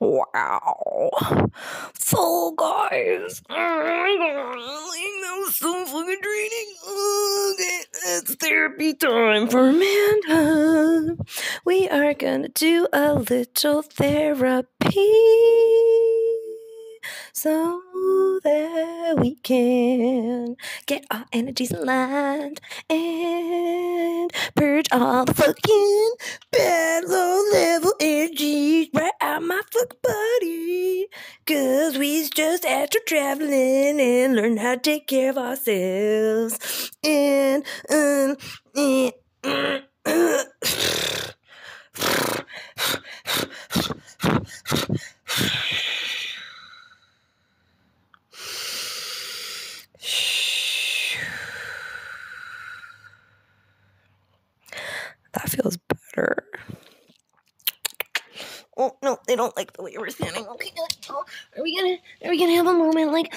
wow. So, guys, that was so fucking draining. Okay, it's therapy time for Amanda. We are gonna do a little therapy so that we can get our energies aligned and purge all the fucking bad low level energies right out my fucking body. Cause we just after traveling and learn how to take care of ourselves. And, um, and, uh, That feels better. Oh no, they don't like the way we're standing. Okay, oh, are we gonna are we gonna have a moment like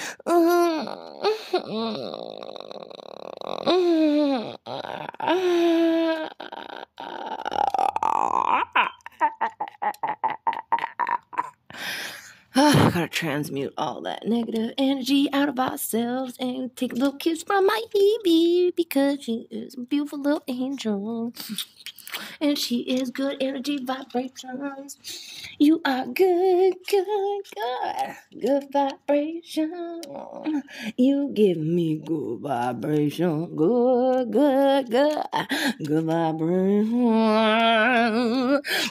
I gotta transmute all that negative energy out of ourselves and take a little kiss from my baby because she is a beautiful little angel. And she is good energy vibrations. You are good, good, good, good vibration. You give me good vibration, good, good, good, good vibration.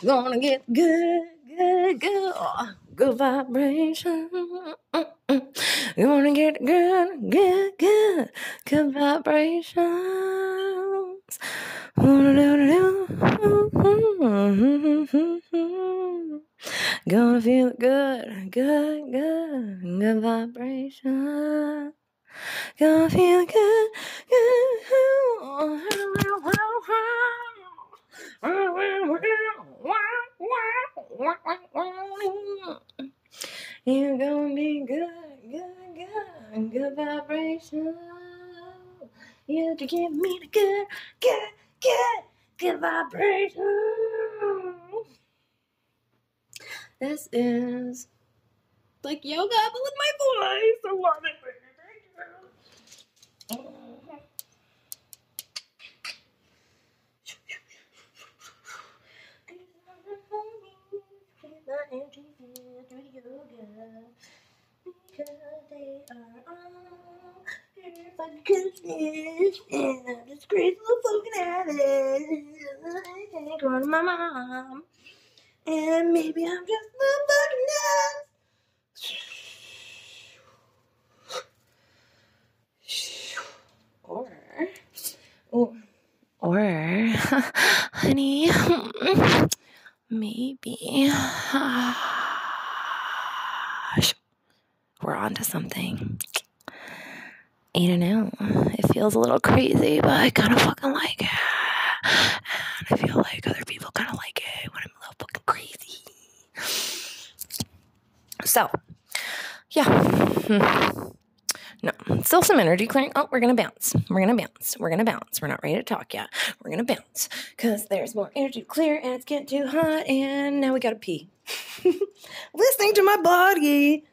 Gonna get good, good, good, good vibration. You wanna get good, good, good, good vibrations. Gonna feel good, good, good, good vibration. Gonna feel good, good. You're gonna be good, good, good, good vibration. You to give me the good, good, good, good vibration. This is like yoga, but with my voice. I love it. Thank you. Because they are all here for Christmas and I'm just grateful fucking addict. I can't go to my mom. And maybe I'm just a fucking nuts. Or, or, or, honey, maybe we're onto something. I don't know. It feels a little crazy, but I kind of fucking like it. And I feel like other people kind of like it when I'm a little fucking crazy. So, yeah. No, still some energy clearing. Oh, we're gonna bounce. We're gonna bounce. We're gonna bounce. We're not ready to talk yet. We're gonna bounce because there's more energy to clear and it's getting too hot. And now we gotta pee. Listening to my body.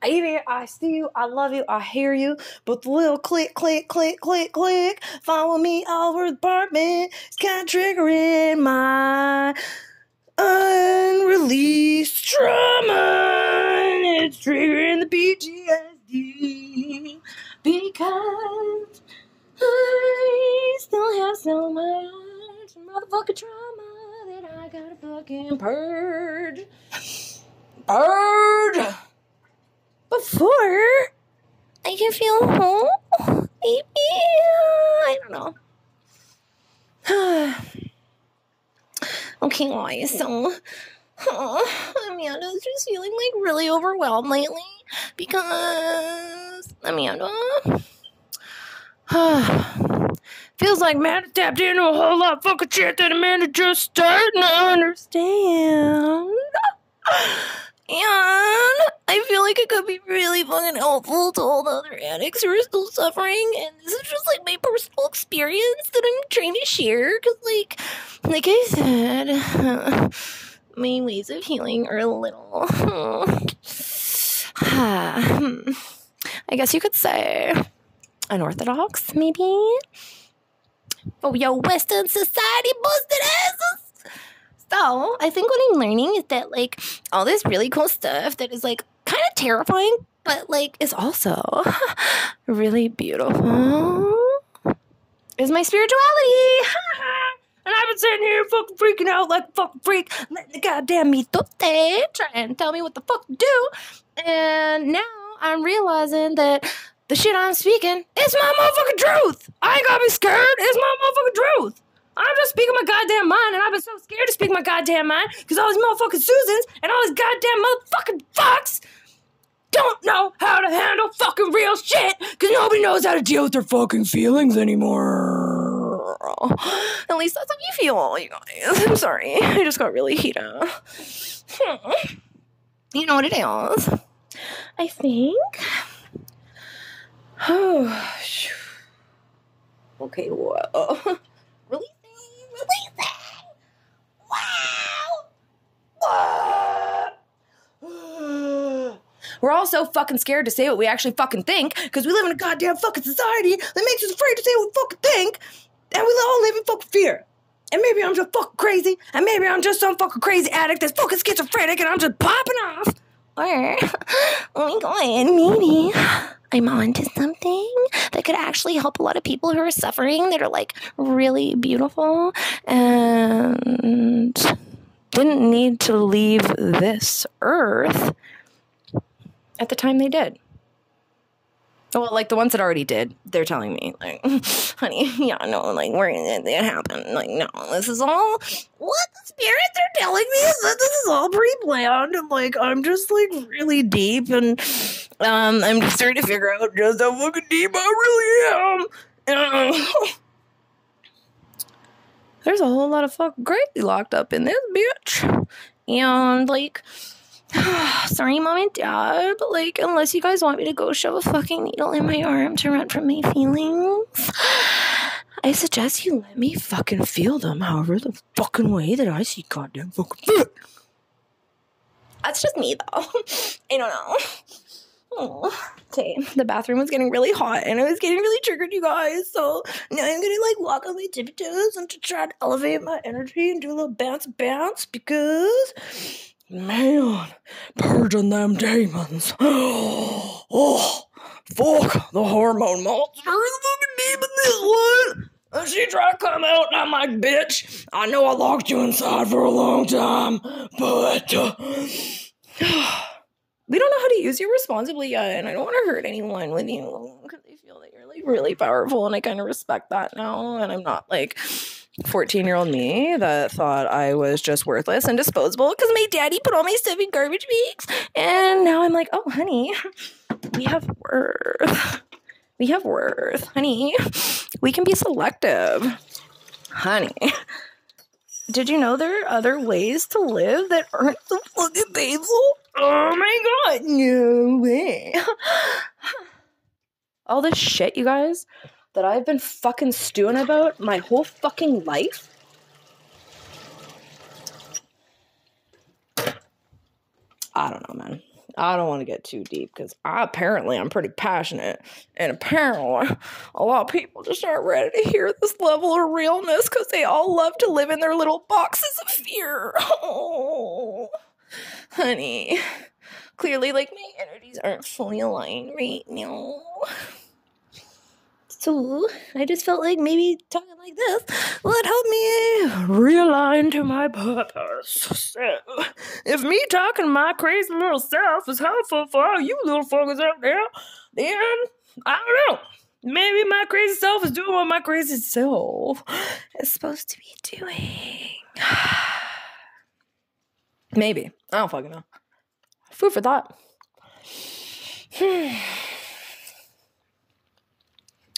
I I see you, I love you, I hear you, but the little click, click, click, click, click, follow me all over the apartment. It's kind of triggering my unreleased trauma. It's triggering the Because I still have so much motherfucking trauma that I gotta fucking purge. Purge! Before I can feel home, maybe I don't know. okay, guys. So, Amanda's just feeling like really overwhelmed lately because Amanda feels like Amanda tapped into a whole lot of fucking shit that Amanda just starting to understand. And I feel like it could be really fucking helpful to all the other addicts who are still suffering. And this is just like my personal experience that I'm trying to share. Cause like, like I said, my ways of healing are a little, Ah, I guess you could say, unorthodox, maybe. Oh, yo, Western society busted asses. So I think what I'm learning is that like all this really cool stuff that is like kind of terrifying, but like is also really beautiful is my spirituality. I've been sitting here fucking freaking out like a fucking freak, letting the goddamn mitote try and tell me what the fuck to do. And now I'm realizing that the shit I'm speaking is my motherfucking truth. I ain't gotta be scared. It's my motherfucking truth. I'm just speaking my goddamn mind, and I've been so scared to speak my goddamn mind because all these motherfucking Susans and all these goddamn motherfucking fucks don't know how to handle fucking real shit because nobody knows how to deal with their fucking feelings anymore. At least that's how you feel, you guys. I'm sorry. I just got really heated. You know what it is? I think. Oh, okay, whoa. Wow. Whoa. We're all so fucking scared to say what we actually fucking think because we live in a goddamn fucking society that makes us afraid to say what we fucking think, and we all live in fucking fear. And maybe I'm just fucking crazy, and maybe I'm just some fucking crazy addict that's fucking schizophrenic, and I'm just popping off. Or, oh my god, maybe I'm onto something that could actually help a lot of people who are suffering that are like really beautiful and didn't need to leave this earth at the time they did. Well, like the ones that already did, they're telling me, like, honey, yeah, no, like, where it, it happened. Like, no, this is all what the spirits are telling me is that this is all pre-planned, and like, I'm just like really deep, and um, I'm just trying to figure out just how fucking deep I really am. There's a whole lot of fuck crazy locked up in this bitch, and like Sorry, mom and dad, but like, unless you guys want me to go shove a fucking needle in my arm to run from my feelings, I suggest you let me fucking feel them however the fucking way that I see goddamn fucking fit. That's just me though. I don't know. Okay, the bathroom was getting really hot and it was getting really triggered, you guys. So now I'm gonna like walk on my tippy toes and to try to elevate my energy and do a little bounce bounce because Man, purging them demons. Oh, fuck, the hormone monster is fucking deep in this one. She tried to come out, and I'm like, bitch, I know I locked you inside for a long time, but uh, we don't know how to use you responsibly yet, and I don't want to hurt anyone with you because I feel that you're like really powerful, and I kind of respect that now, and I'm not like 14 year old me that thought I was just worthless and disposable because my daddy put all my stuff in garbage bags. And now I'm like, oh, honey, we have worth. We have worth. Honey, we can be selective. Honey, did you know there are other ways to live that aren't so fucking painful? Oh my god, no way. all this shit, you guys that I've been fucking stewing about my whole fucking life? I don't know, man. I don't want to get too deep because apparently I'm pretty passionate, and apparently a lot of people just aren't ready to hear this level of realness because they all love to live in their little boxes of fear. Oh, honey, clearly, like my energies aren't fully aligned right now. So I just felt like maybe talking like this would help me realign to my purpose. So if me talking my crazy little self is helpful for all you little fuckers out there, then I don't know. Maybe my crazy self is doing what my crazy self is supposed to be doing. Maybe. I don't fucking know. Food for thought. Hmm.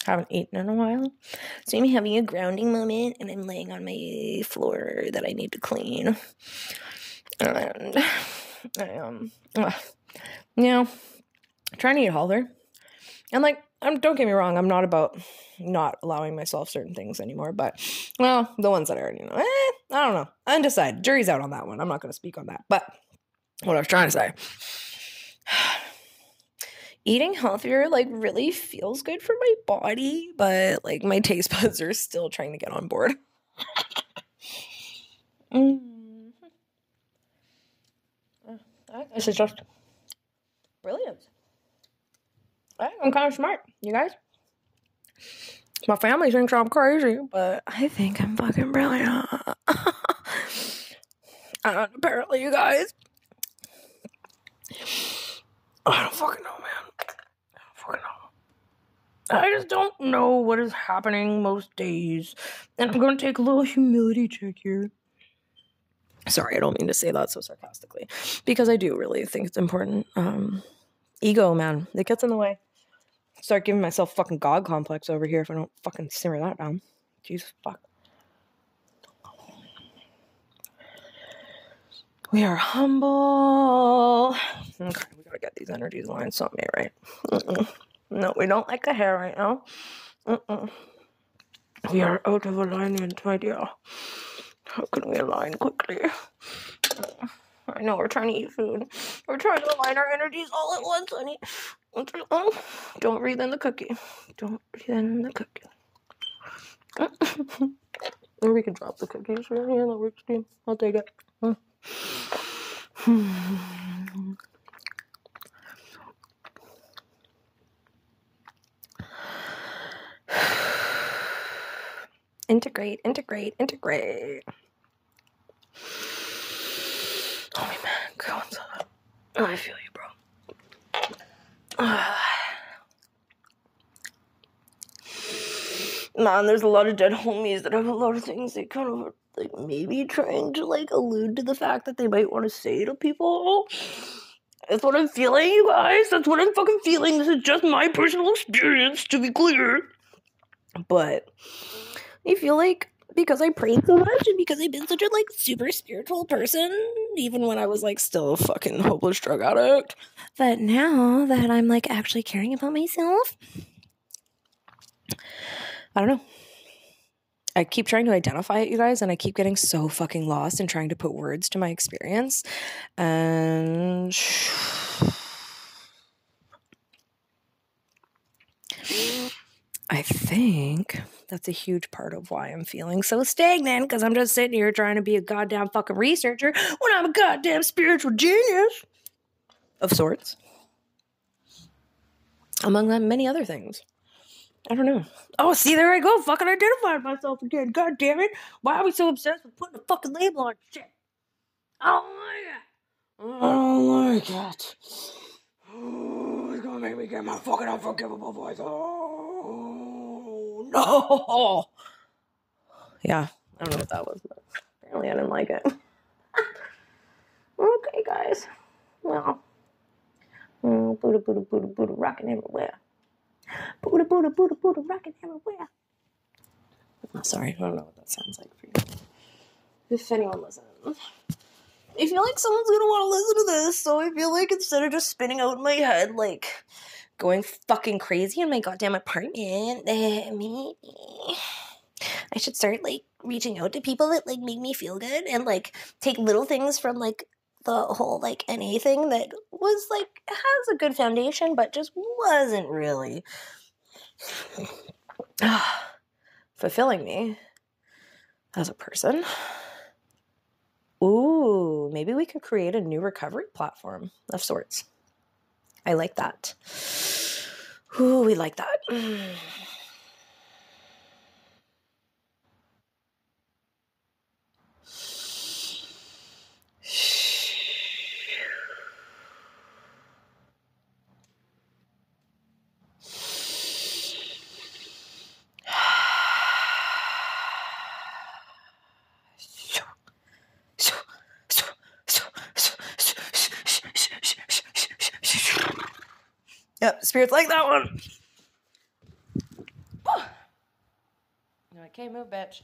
Haven't eaten in a while. So I'm having a grounding moment and I'm laying on my floor that I need to clean. And I um, you know, trying to eat healthier. And like, I'm, don't get me wrong, I'm not about not allowing myself certain things anymore. But well, the ones that I already know, eh, I don't know. Undecided. Jury's out on that one. I'm not going to speak on that. But what I was trying to say. Eating healthier like really feels good for my body, but like my taste buds are still trying to get on board. mm-hmm. This is just brilliant. I'm kind of smart, you guys. My family thinks I'm crazy, but I think I'm fucking brilliant. and apparently, you guys. I don't fucking know, man. I just don't know what is happening most days. And I'm to take a little humility check here. Sorry, I don't mean to say that so sarcastically. Because I do really think it's important. Um, ego, man, it gets in the way start giving myself fucking god complex over here if I don't fucking simmer that down. Jesus fuck. We are humble. Okay, we gotta get these energies aligned. Something ain't right. Mm-mm. No, we don't like the hair right now. Mm-mm. We are out of alignment, my dear. How can we align quickly? I know we're trying to eat food. We're trying to align our energies all at once, honey. Don't breathe in the cookie. Don't breathe in the cookie. or we can drop the cookies. right Yeah, that works too. I'll take it. Mm. Integrate, integrate, integrate. Oh man, go. Oh, I feel you, bro. Ah. Man, there's a lot of dead homies that have a lot of things they kind of like maybe trying to like allude to the fact that they might want to say to people. That's what I'm feeling, you guys. That's what I'm fucking feeling. This is just my personal experience, to be clear. But I feel like because I prayed so much and because I've been such a like super spiritual person, even when I was like still a fucking hopeless drug addict. But now that I'm like actually caring about myself, I don't know. I keep trying to identify it, you guys, and I keep getting so fucking lost in trying to put words to my experience. And I think that's a huge part of why I'm feeling so stagnant because I'm just sitting here trying to be a goddamn fucking researcher when I'm a goddamn spiritual genius of sorts. Among many other things. I don't know. Oh, see, there I go. Fucking identified myself again. God damn it. Why are we so obsessed with putting a fucking label on shit? I don't like it. I don't like it. Oh, it's gonna make me get my fucking unforgivable voice. Oh no. Yeah, I don't know what that was, but apparently I didn't like it. okay, guys. Well, mm, Buddha, Buddha, Buddha, rocking everywhere. Buddha, Buddha, Buddha, Buddha, rocking everywhere. Oh, sorry, I don't know what that sounds like for you. If anyone listens. I feel like someone's gonna want to listen to this, so I feel like instead of just spinning out in my head, like going fucking crazy in my goddamn apartment. maybe I should start like reaching out to people that like make me feel good and like take little things from like the whole like anything that was like has a good foundation but just wasn't really fulfilling me as a person. Ooh, maybe we could create a new recovery platform of sorts. I like that. Ooh, we like that. Spirits like that one. Okay, move, bitch.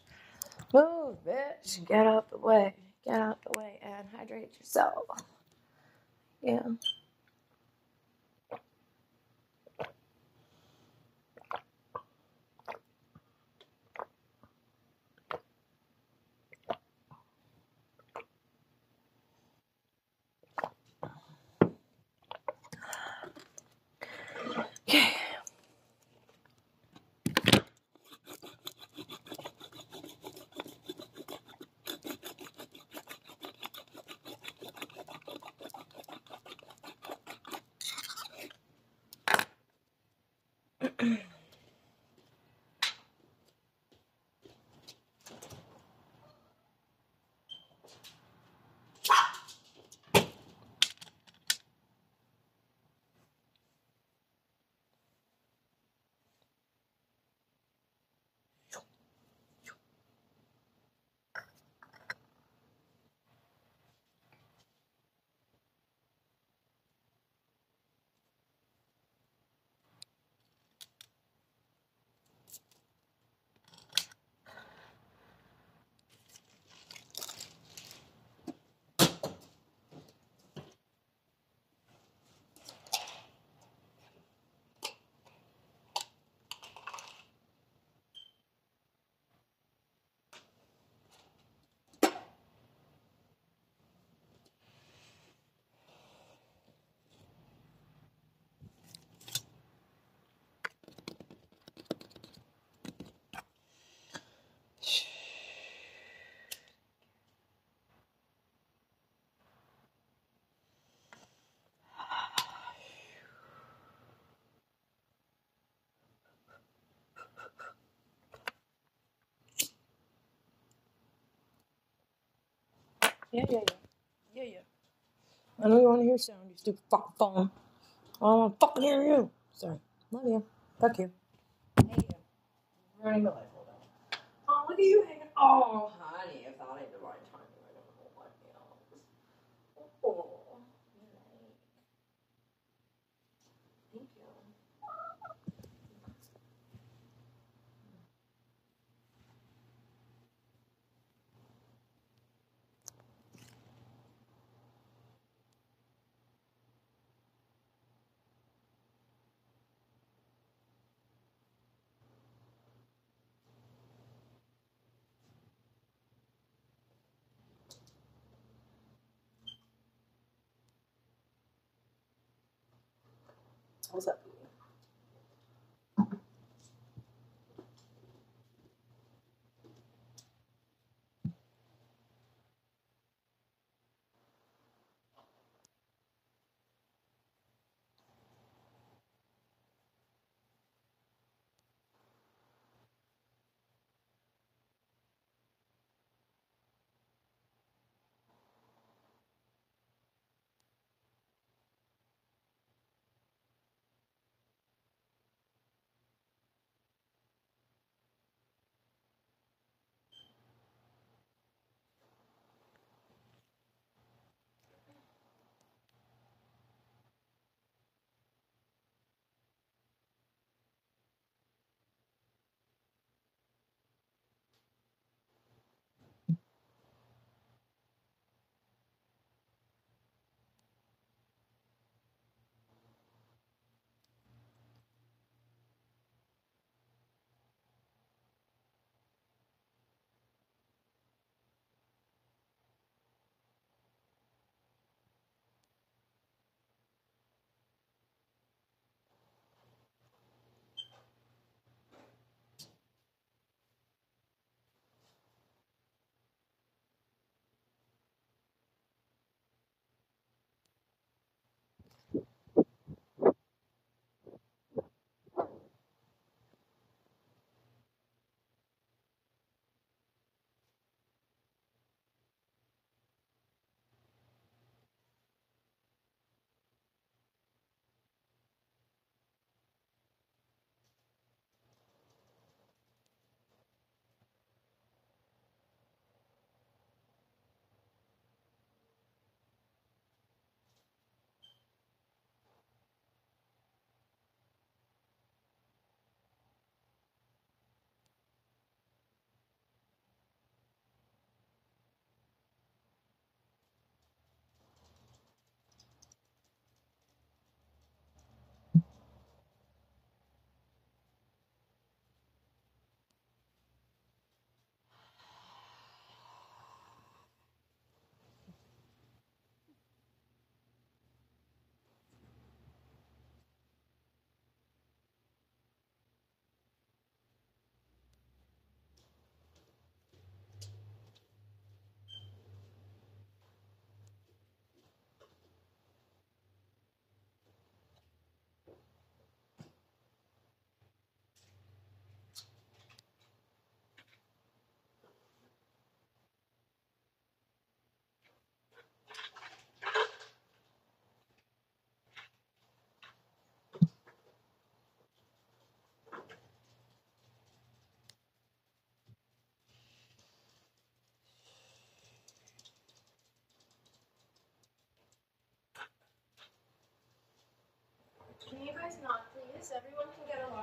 Move, bitch. Get out the way. Get out the way and hydrate yourself. Yeah. Yeah, yeah, yeah. Yeah, yeah. I know you want to hear sound, you stupid fucking phone. I don't want to fucking hear you. Sorry. Love you. Fuck you. Hate uh, you. Ruining my life. Hold on. Oh, look at you hanging. Oh, honey, if that ain't the right time, I don't know what else. Oh, you're right. Thank you. What's up? Yes, everyone can get along.